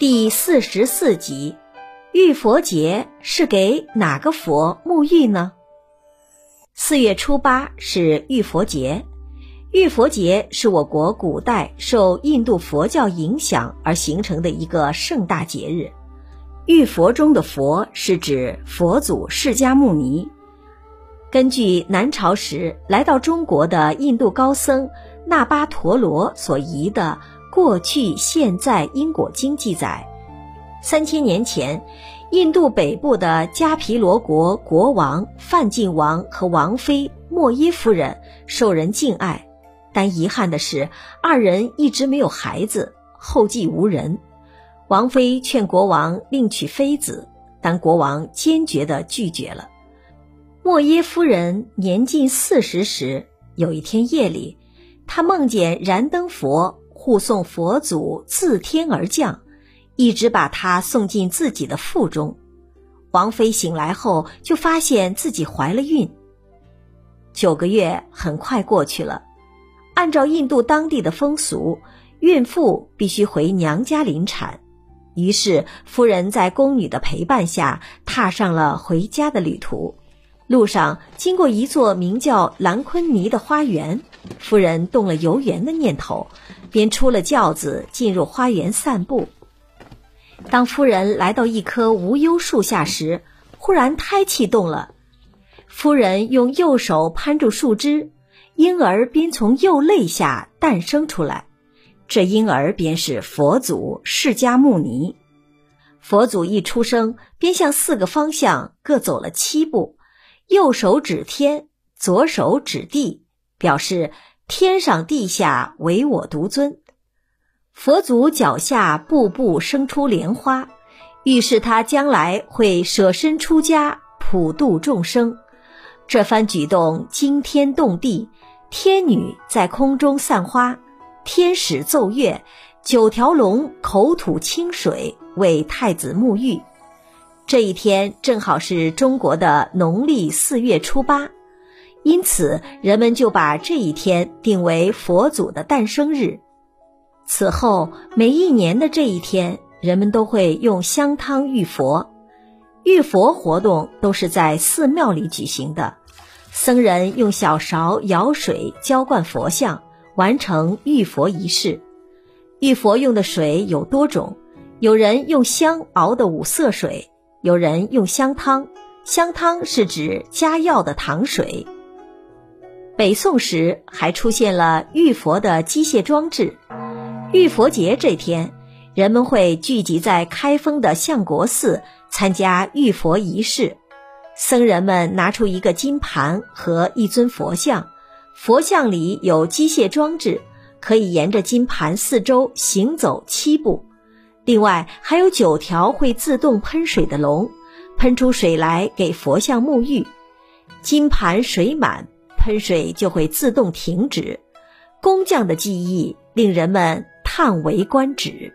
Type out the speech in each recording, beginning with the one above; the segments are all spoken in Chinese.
第四十四集，浴佛节是给哪个佛沐浴呢？四月初八是浴佛节。浴佛节是我国古代受印度佛教影响而形成的一个盛大节日。浴佛中的佛是指佛祖释迦牟尼。根据南朝时来到中国的印度高僧那巴陀罗所遗的《过去现在因果经》记载，三千年前，印度北部的迦毗罗国国王范进王和王妃莫耶夫人受人敬爱。但遗憾的是，二人一直没有孩子，后继无人。王妃劝国王另娶妃子，但国王坚决地拒绝了。莫耶夫人年近四十时，有一天夜里，她梦见燃灯佛护送佛祖自天而降，一直把她送进自己的腹中。王妃醒来后，就发现自己怀了孕。九个月很快过去了。按照印度当地的风俗，孕妇必须回娘家临产。于是，夫人在宫女的陪伴下，踏上了回家的旅途。路上经过一座名叫兰昆尼的花园，夫人动了游园的念头，便出了轿子，进入花园散步。当夫人来到一棵无忧树下时，忽然胎气动了，夫人用右手攀住树枝。婴儿便从右肋下诞生出来，这婴儿便是佛祖释迦牟尼。佛祖一出生，便向四个方向各走了七步，右手指天，左手指地，表示天上地下唯我独尊。佛祖脚下步步生出莲花，预示他将来会舍身出家，普度众生。这番举动惊天动地。天女在空中散花，天使奏乐，九条龙口吐清水为太子沐浴。这一天正好是中国的农历四月初八，因此人们就把这一天定为佛祖的诞生日。此后每一年的这一天，人们都会用香汤浴佛。浴佛活动都是在寺庙里举行的。僧人用小勺舀水浇灌佛像，完成浴佛仪式。浴佛用的水有多种，有人用香熬的五色水，有人用香汤。香汤是指加药的糖水。北宋时还出现了浴佛的机械装置。浴佛节这天，人们会聚集在开封的相国寺参加浴佛仪式。僧人们拿出一个金盘和一尊佛像，佛像里有机械装置，可以沿着金盘四周行走七步。另外还有九条会自动喷水的龙，喷出水来给佛像沐浴。金盘水满，喷水就会自动停止。工匠的技艺令人们叹为观止。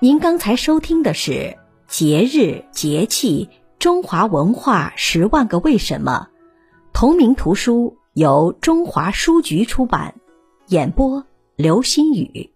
您刚才收听的是节日节气。中华文化十万个为什么，同名图书由中华书局出版，演播刘新宇。